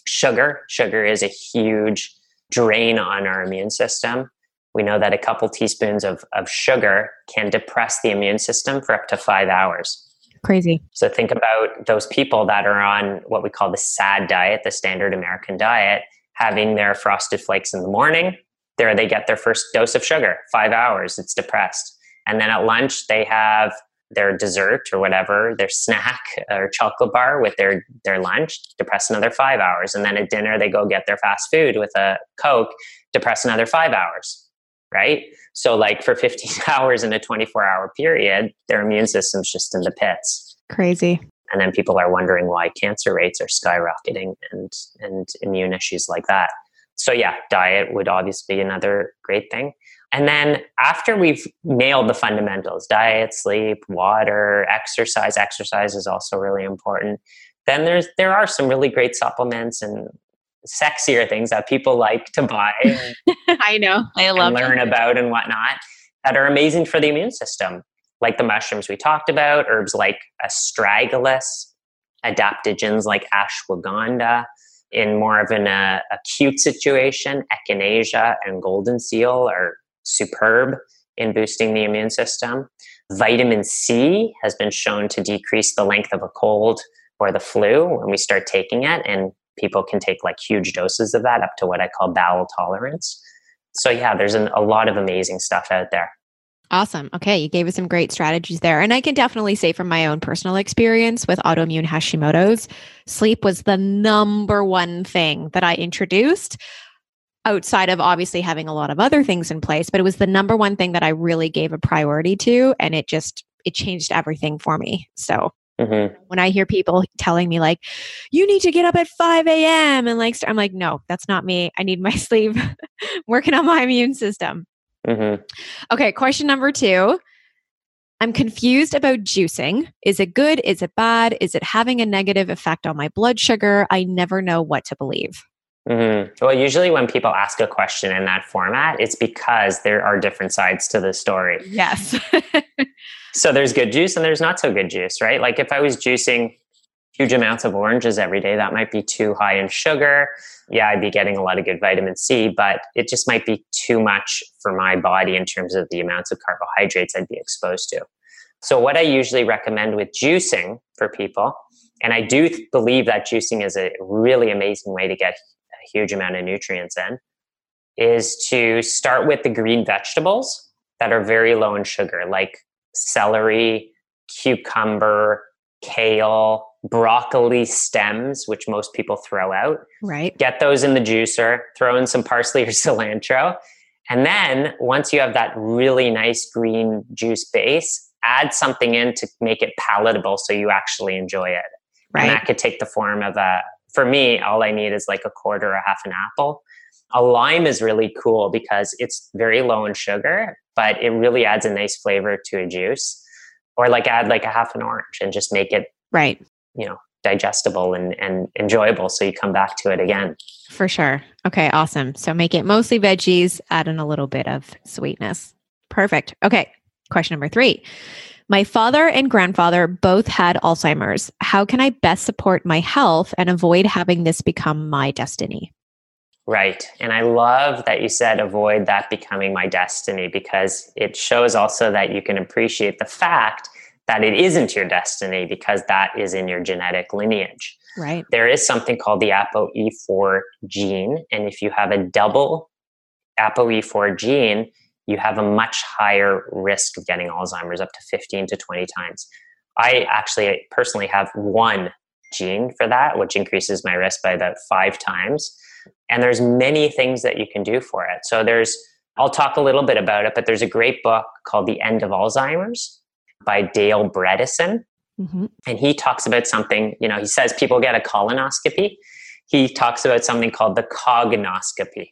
sugar. Sugar is a huge drain on our immune system. We know that a couple teaspoons of, of sugar can depress the immune system for up to five hours. Crazy. So think about those people that are on what we call the SAD diet, the standard American diet, having their frosted flakes in the morning. There they get their first dose of sugar, five hours, it's depressed. And then at lunch, they have their dessert or whatever, their snack or chocolate bar with their, their lunch, depress another five hours. And then at dinner, they go get their fast food with a Coke, depress another five hours, right? So, like for 15 hours in a 24 hour period, their immune system's just in the pits. Crazy. And then people are wondering why cancer rates are skyrocketing and, and immune issues like that. So, yeah, diet would obviously be another great thing. And then after we've nailed the fundamentals diet, sleep, water, exercise, exercise is also really important. Then there's there are some really great supplements and sexier things that people like to buy. I know. I love learn about and whatnot that are amazing for the immune system, like the mushrooms we talked about, herbs like astragalus, adaptogens like ashwagandha. In more of an uh, acute situation, echinacea and golden seal are superb in boosting the immune system. Vitamin C has been shown to decrease the length of a cold or the flu when we start taking it, and people can take like huge doses of that up to what I call bowel tolerance. So, yeah, there's an, a lot of amazing stuff out there. Awesome. Okay. You gave us some great strategies there. And I can definitely say from my own personal experience with autoimmune Hashimoto's, sleep was the number one thing that I introduced outside of obviously having a lot of other things in place but it was the number one thing that i really gave a priority to and it just it changed everything for me so mm-hmm. when i hear people telling me like you need to get up at 5 a.m and like i'm like no that's not me i need my sleep working on my immune system mm-hmm. okay question number two I'm confused about juicing. Is it good? Is it bad? Is it having a negative effect on my blood sugar? I never know what to believe. Mm-hmm. Well, usually when people ask a question in that format, it's because there are different sides to the story. Yes. so there's good juice and there's not so good juice, right? Like if I was juicing huge amounts of oranges every day, that might be too high in sugar. Yeah, I'd be getting a lot of good vitamin C, but it just might be too much for my body in terms of the amounts of carbohydrates I'd be exposed to. So, what I usually recommend with juicing for people, and I do believe that juicing is a really amazing way to get huge amount of nutrients in, is to start with the green vegetables that are very low in sugar, like celery, cucumber, kale, broccoli stems, which most people throw out. Right. Get those in the juicer, throw in some parsley or cilantro. And then once you have that really nice green juice base, add something in to make it palatable so you actually enjoy it. Right. And that could take the form of a for me, all I need is like a quarter or half an apple. A lime is really cool because it's very low in sugar, but it really adds a nice flavor to a juice. Or like add like a half an orange and just make it right, you know, digestible and, and enjoyable so you come back to it again. For sure. Okay, awesome. So make it mostly veggies, add in a little bit of sweetness. Perfect. Okay, question number three. My father and grandfather both had Alzheimer's. How can I best support my health and avoid having this become my destiny? Right. And I love that you said avoid that becoming my destiny because it shows also that you can appreciate the fact that it isn't your destiny because that is in your genetic lineage. Right. There is something called the ApoE4 gene. And if you have a double ApoE4 gene, you have a much higher risk of getting Alzheimer's, up to 15 to 20 times. I actually personally have one gene for that, which increases my risk by about five times. And there's many things that you can do for it. So there's, I'll talk a little bit about it, but there's a great book called The End of Alzheimer's by Dale Bredesen. Mm-hmm. And he talks about something, you know, he says people get a colonoscopy. He talks about something called the cognoscopy.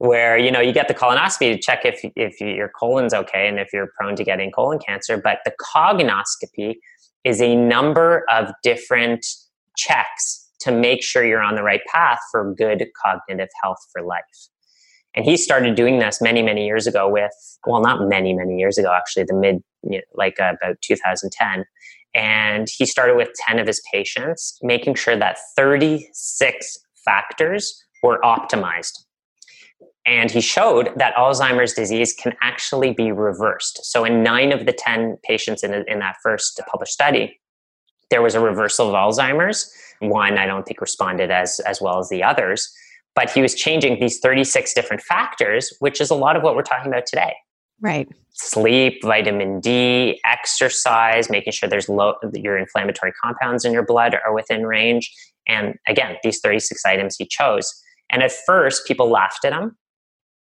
Where you know you get the colonoscopy to check if if your colon's okay and if you're prone to getting colon cancer but the cognoscopy is a number of different checks to make sure you're on the right path for good cognitive health for life. And he started doing this many many years ago with well not many many years ago actually the mid you know, like uh, about 2010 and he started with 10 of his patients making sure that 36 factors were optimized and he showed that Alzheimer's disease can actually be reversed. So, in nine of the 10 patients in, in that first published study, there was a reversal of Alzheimer's. One, I don't think responded as, as well as the others, but he was changing these 36 different factors, which is a lot of what we're talking about today. Right. Sleep, vitamin D, exercise, making sure there's low, your inflammatory compounds in your blood are within range. And again, these 36 items he chose. And at first, people laughed at him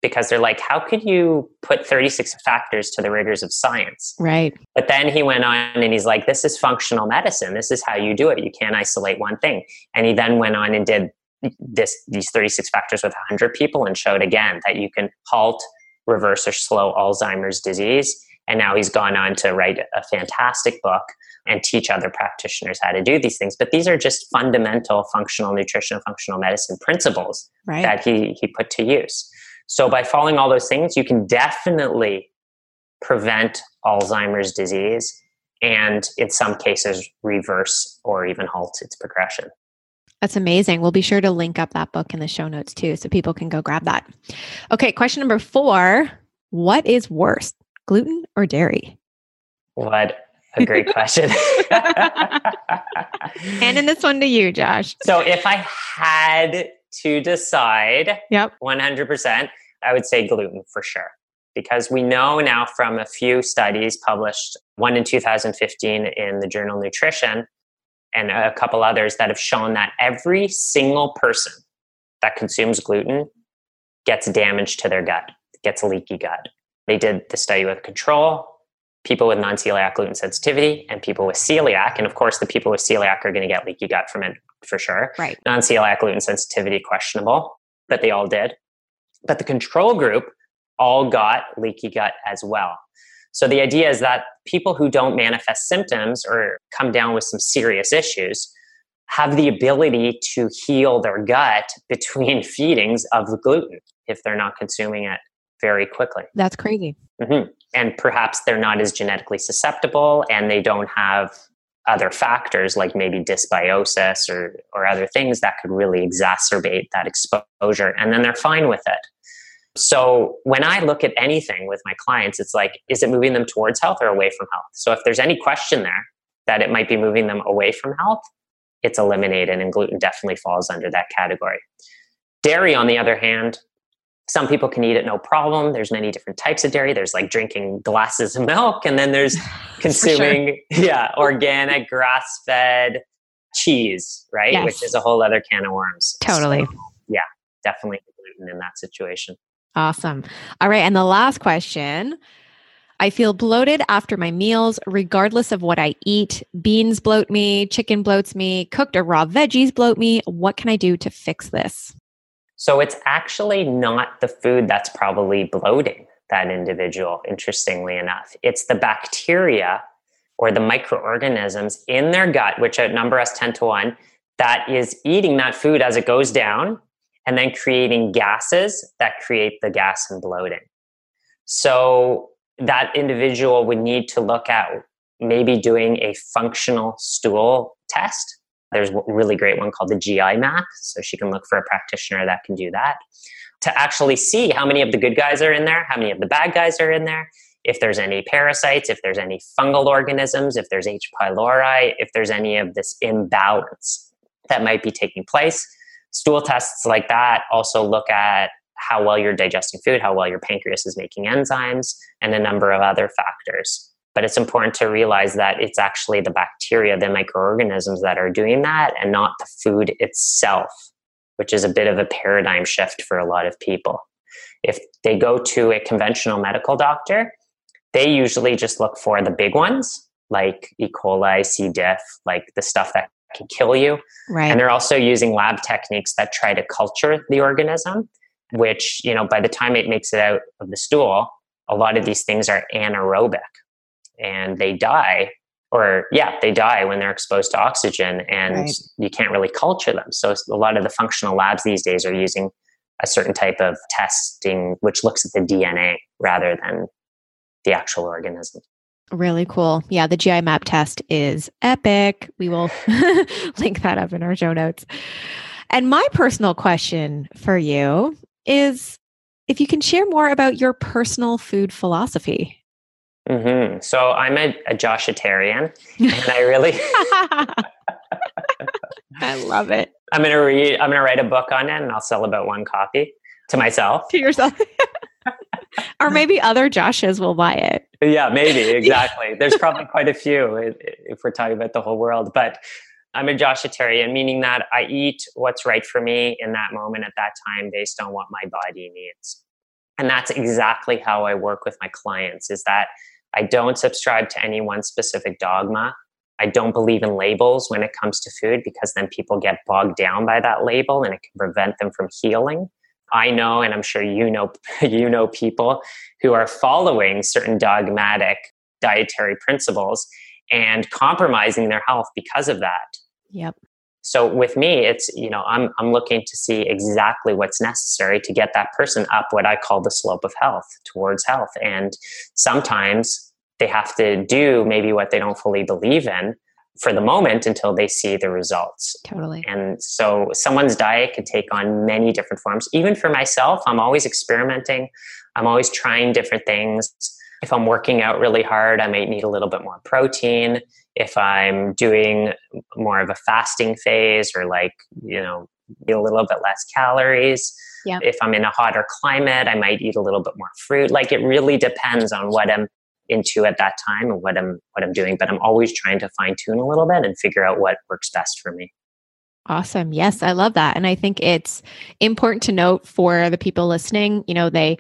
because they're like, how could you put 36 factors to the rigors of science? Right. But then he went on and he's like, this is functional medicine. This is how you do it. You can't isolate one thing. And he then went on and did this these 36 factors with 100 people and showed again that you can halt, reverse, or slow Alzheimer's disease. And now he's gone on to write a fantastic book and teach other practitioners how to do these things. But these are just fundamental functional nutrition, functional medicine principles right. that he, he put to use. So by following all those things, you can definitely prevent Alzheimer's disease and in some cases reverse or even halt its progression. That's amazing. We'll be sure to link up that book in the show notes too so people can go grab that. Okay, question number 4, what is worse, gluten or dairy? What a great question. Handing this one to you, Josh. So if I had to decide yep. 100%, I would say gluten for sure. Because we know now from a few studies published, one in 2015 in the journal Nutrition, and a couple others that have shown that every single person that consumes gluten gets damage to their gut, gets a leaky gut. They did the study with control, people with non celiac gluten sensitivity, and people with celiac. And of course, the people with celiac are going to get leaky gut from it for sure. Right. Non celiac gluten sensitivity, questionable, but they all did. But the control group all got leaky gut as well. So the idea is that people who don't manifest symptoms or come down with some serious issues have the ability to heal their gut between feedings of the gluten if they're not consuming it very quickly. That's crazy. Mm-hmm. And perhaps they're not as genetically susceptible and they don't have other factors like maybe dysbiosis or, or other things that could really exacerbate that exposure. And then they're fine with it. So when I look at anything with my clients, it's like, is it moving them towards health or away from health? So if there's any question there that it might be moving them away from health, it's eliminated, and gluten definitely falls under that category. Dairy, on the other hand, some people can eat it no problem. There's many different types of dairy. There's like drinking glasses of milk, and then there's consuming, sure. yeah, organic, grass fed cheese, right? Yes. Which is a whole other can of worms. Totally. So, yeah, definitely gluten in that situation. Awesome. All right. And the last question I feel bloated after my meals, regardless of what I eat. Beans bloat me, chicken bloats me, cooked or raw veggies bloat me. What can I do to fix this? So it's actually not the food that's probably bloating that individual, interestingly enough. It's the bacteria or the microorganisms in their gut, which outnumber us 10 to 1, that is eating that food as it goes down and then creating gases that create the gas and bloating. So that individual would need to look at maybe doing a functional stool test. There's a really great one called the GI map. So she can look for a practitioner that can do that to actually see how many of the good guys are in there, how many of the bad guys are in there, if there's any parasites, if there's any fungal organisms, if there's H. pylori, if there's any of this imbalance that might be taking place stool tests like that also look at how well you're digesting food, how well your pancreas is making enzymes, and a number of other factors. But it's important to realize that it's actually the bacteria, the microorganisms that are doing that, and not the food itself, which is a bit of a paradigm shift for a lot of people. If they go to a conventional medical doctor, they usually just look for the big ones like E. coli, C. diff, like the stuff that can kill you. Right. And they're also using lab techniques that try to culture the organism. which, you know, by the time it makes it out of the stool, a lot of these things are anaerobic and they die or yeah they die when they're exposed to oxygen and right. you can't really culture them. So a lot of the functional labs these days are using a certain type of testing which looks at the dna rather than the actual organism. Really cool. Yeah the gi map test is epic. We will link that up in our show notes. And my personal question for you is if you can share more about your personal food philosophy Mm-hmm. So I'm a, a Joshitarian, and I really, I love it. I'm gonna read. I'm gonna write a book on it, and I'll sell about one copy to myself. To yourself, or maybe other Joshes will buy it. Yeah, maybe exactly. There's probably quite a few if we're talking about the whole world, but. I'm a Joshitarian, meaning that I eat what's right for me in that moment at that time based on what my body needs. And that's exactly how I work with my clients is that I don't subscribe to any one specific dogma. I don't believe in labels when it comes to food because then people get bogged down by that label and it can prevent them from healing. I know, and I'm sure you know, you know people who are following certain dogmatic dietary principles and compromising their health because of that. Yep. So with me, it's, you know, I'm, I'm looking to see exactly what's necessary to get that person up what I call the slope of health towards health. And sometimes they have to do maybe what they don't fully believe in for the moment until they see the results. Totally. And so someone's diet could take on many different forms. Even for myself, I'm always experimenting. I'm always trying different things. If I'm working out really hard, I might need a little bit more protein if I'm doing more of a fasting phase or like, you know, eat a little bit less calories. Yep. If I'm in a hotter climate, I might eat a little bit more fruit. Like it really depends on what I'm into at that time and what I'm what I'm doing. But I'm always trying to fine tune a little bit and figure out what works best for me. Awesome. Yes, I love that. And I think it's important to note for the people listening, you know, they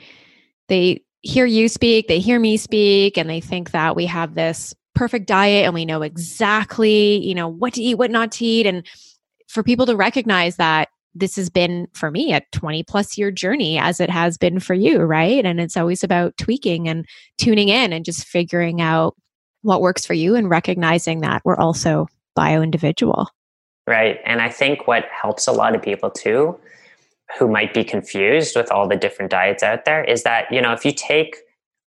they hear you speak, they hear me speak, and they think that we have this perfect diet and we know exactly, you know, what to eat, what not to eat. And for people to recognize that this has been for me a 20 plus year journey as it has been for you, right? And it's always about tweaking and tuning in and just figuring out what works for you and recognizing that we're also bio individual. Right. And I think what helps a lot of people too who might be confused with all the different diets out there is that, you know, if you take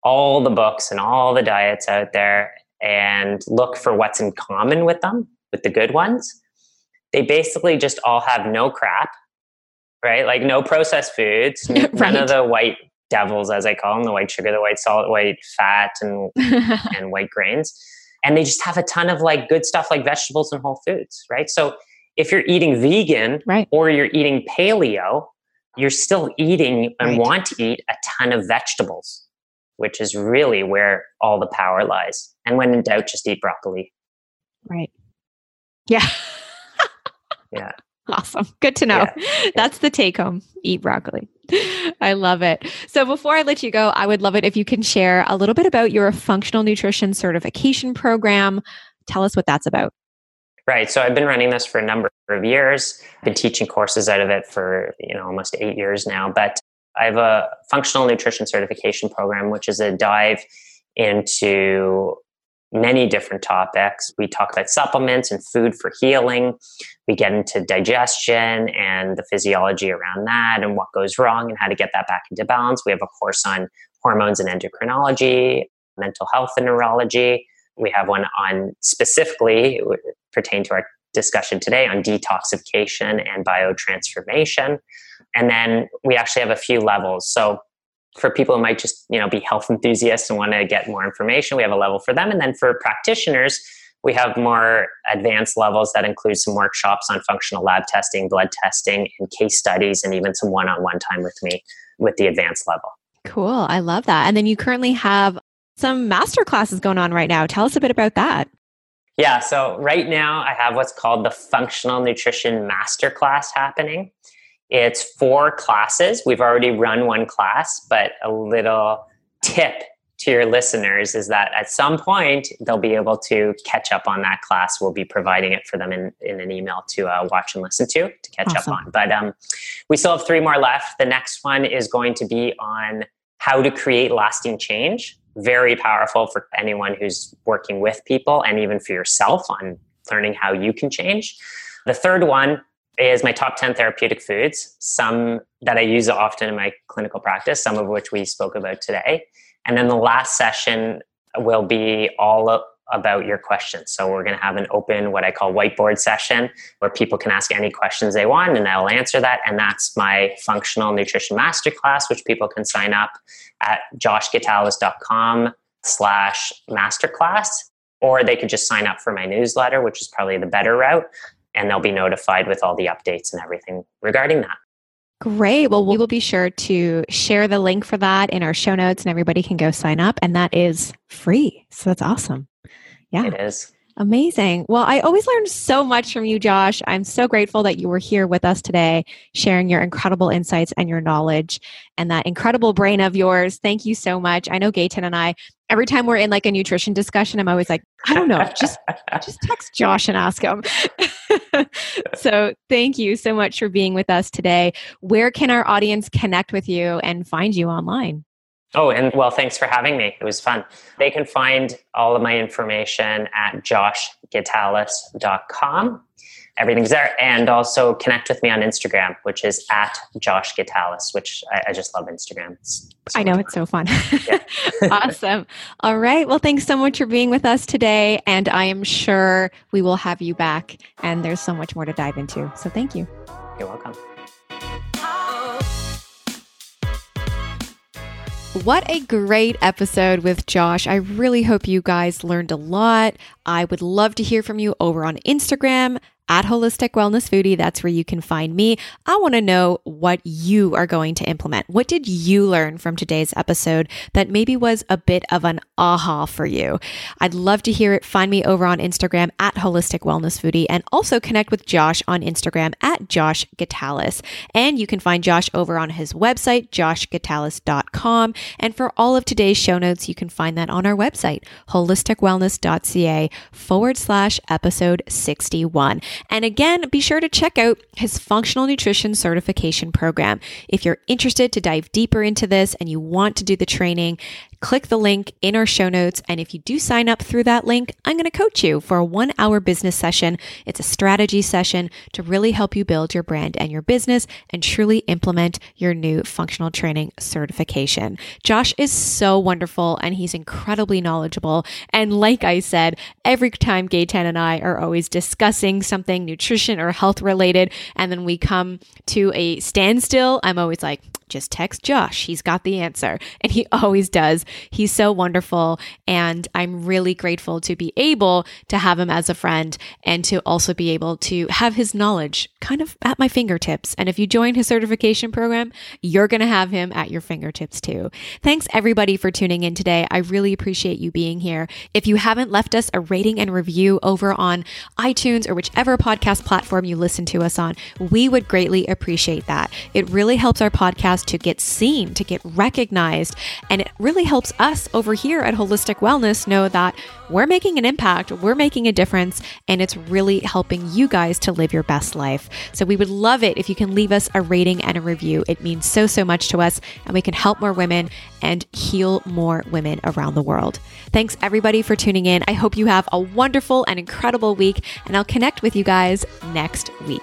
all the books and all the diets out there and look for what's in common with them, with the good ones, they basically just all have no crap, right? Like no processed foods, right. none of the white devils, as I call them, the white sugar, the white salt, white fat, and and white grains. And they just have a ton of like good stuff like vegetables and whole foods, right? So if you're eating vegan right. or you're eating paleo, you're still eating and right. want to eat a ton of vegetables which is really where all the power lies. And when in doubt, just eat broccoli. Right. Yeah. yeah. Awesome. Good to know. Yeah. That's the take home. Eat broccoli. I love it. So before I let you go, I would love it if you can share a little bit about your functional nutrition certification program. Tell us what that's about. Right. So I've been running this for a number of years. I've been teaching courses out of it for, you know, almost 8 years now, but I have a functional nutrition certification program, which is a dive into many different topics. We talk about supplements and food for healing. We get into digestion and the physiology around that and what goes wrong and how to get that back into balance. We have a course on hormones and endocrinology, mental health and neurology. We have one on specifically pertain to our discussion today on detoxification and biotransformation. And then we actually have a few levels. So for people who might just, you know, be health enthusiasts and want to get more information, we have a level for them. And then for practitioners, we have more advanced levels that include some workshops on functional lab testing, blood testing, and case studies, and even some one on one time with me with the advanced level. Cool. I love that. And then you currently have some master classes going on right now. Tell us a bit about that. Yeah, so right now I have what's called the Functional Nutrition Master Class happening. It's four classes. We've already run one class, but a little tip to your listeners is that at some point they'll be able to catch up on that class. We'll be providing it for them in, in an email to uh, watch and listen to to catch awesome. up on. But um, we still have three more left. The next one is going to be on how to create lasting change. Very powerful for anyone who's working with people and even for yourself on learning how you can change. The third one is my top 10 therapeutic foods, some that I use often in my clinical practice, some of which we spoke about today. And then the last session will be all about your questions. So we're going to have an open, what I call whiteboard session where people can ask any questions they want and I'll answer that. And that's my functional nutrition masterclass, which people can sign up at joshgitalis.com slash masterclass, or they could just sign up for my newsletter, which is probably the better route. And they'll be notified with all the updates and everything regarding that. Great. Well, we will be sure to share the link for that in our show notes and everybody can go sign up. And that is free. So that's awesome. Yeah. It is. Amazing. Well, I always learn so much from you, Josh. I'm so grateful that you were here with us today, sharing your incredible insights and your knowledge and that incredible brain of yours. Thank you so much. I know Gayton and I, every time we're in like a nutrition discussion, I'm always like, I don't know, just just text Josh and ask him. so thank you so much for being with us today. Where can our audience connect with you and find you online? Oh, and well, thanks for having me. It was fun. They can find all of my information at joshgitalis.com. Everything's there. And also connect with me on Instagram, which is at Josh Gitalis, which I, I just love Instagram. So I know, it's so fun. awesome. All right. Well, thanks so much for being with us today. And I am sure we will have you back. And there's so much more to dive into. So thank you. You're welcome. What a great episode with Josh. I really hope you guys learned a lot. I would love to hear from you over on Instagram at Holistic Wellness Foodie. That's where you can find me. I want to know what you are going to implement. What did you learn from today's episode that maybe was a bit of an aha for you? I'd love to hear it. Find me over on Instagram at Holistic Wellness Foodie and also connect with Josh on Instagram at Josh Gitalis. And you can find Josh over on his website, joshgitalis.com. And for all of today's show notes, you can find that on our website, holisticwellness.ca forward slash episode 61. And again, be sure to check out his functional nutrition certification program. If you're interested to dive deeper into this and you want to do the training, click the link in our show notes. And if you do sign up through that link, I'm going to coach you for a one hour business session. It's a strategy session to really help you build your brand and your business and truly implement your new functional training certification. Josh is so wonderful and he's incredibly knowledgeable. And like I said, every time Gaytan and I are always discussing something nutrition or health related, and then we come to a standstill, I'm always like, just text Josh. He's got the answer. And he always does. He's so wonderful. And I'm really grateful to be able to have him as a friend and to also be able to have his knowledge kind of at my fingertips. And if you join his certification program, you're going to have him at your fingertips too. Thanks everybody for tuning in today. I really appreciate you being here. If you haven't left us a rating and review over on iTunes or whichever podcast platform you listen to us on, we would greatly appreciate that. It really helps our podcast to get seen, to get recognized. And it really helps us over here at Holistic Wellness know that we're making an impact, we're making a difference, and it's really helping you guys to live your best life. So we would love it if you can leave us a rating and a review. It means so, so much to us, and we can help more women and heal more women around the world. Thanks everybody for tuning in. I hope you have a wonderful and incredible week, and I'll connect with you guys next week.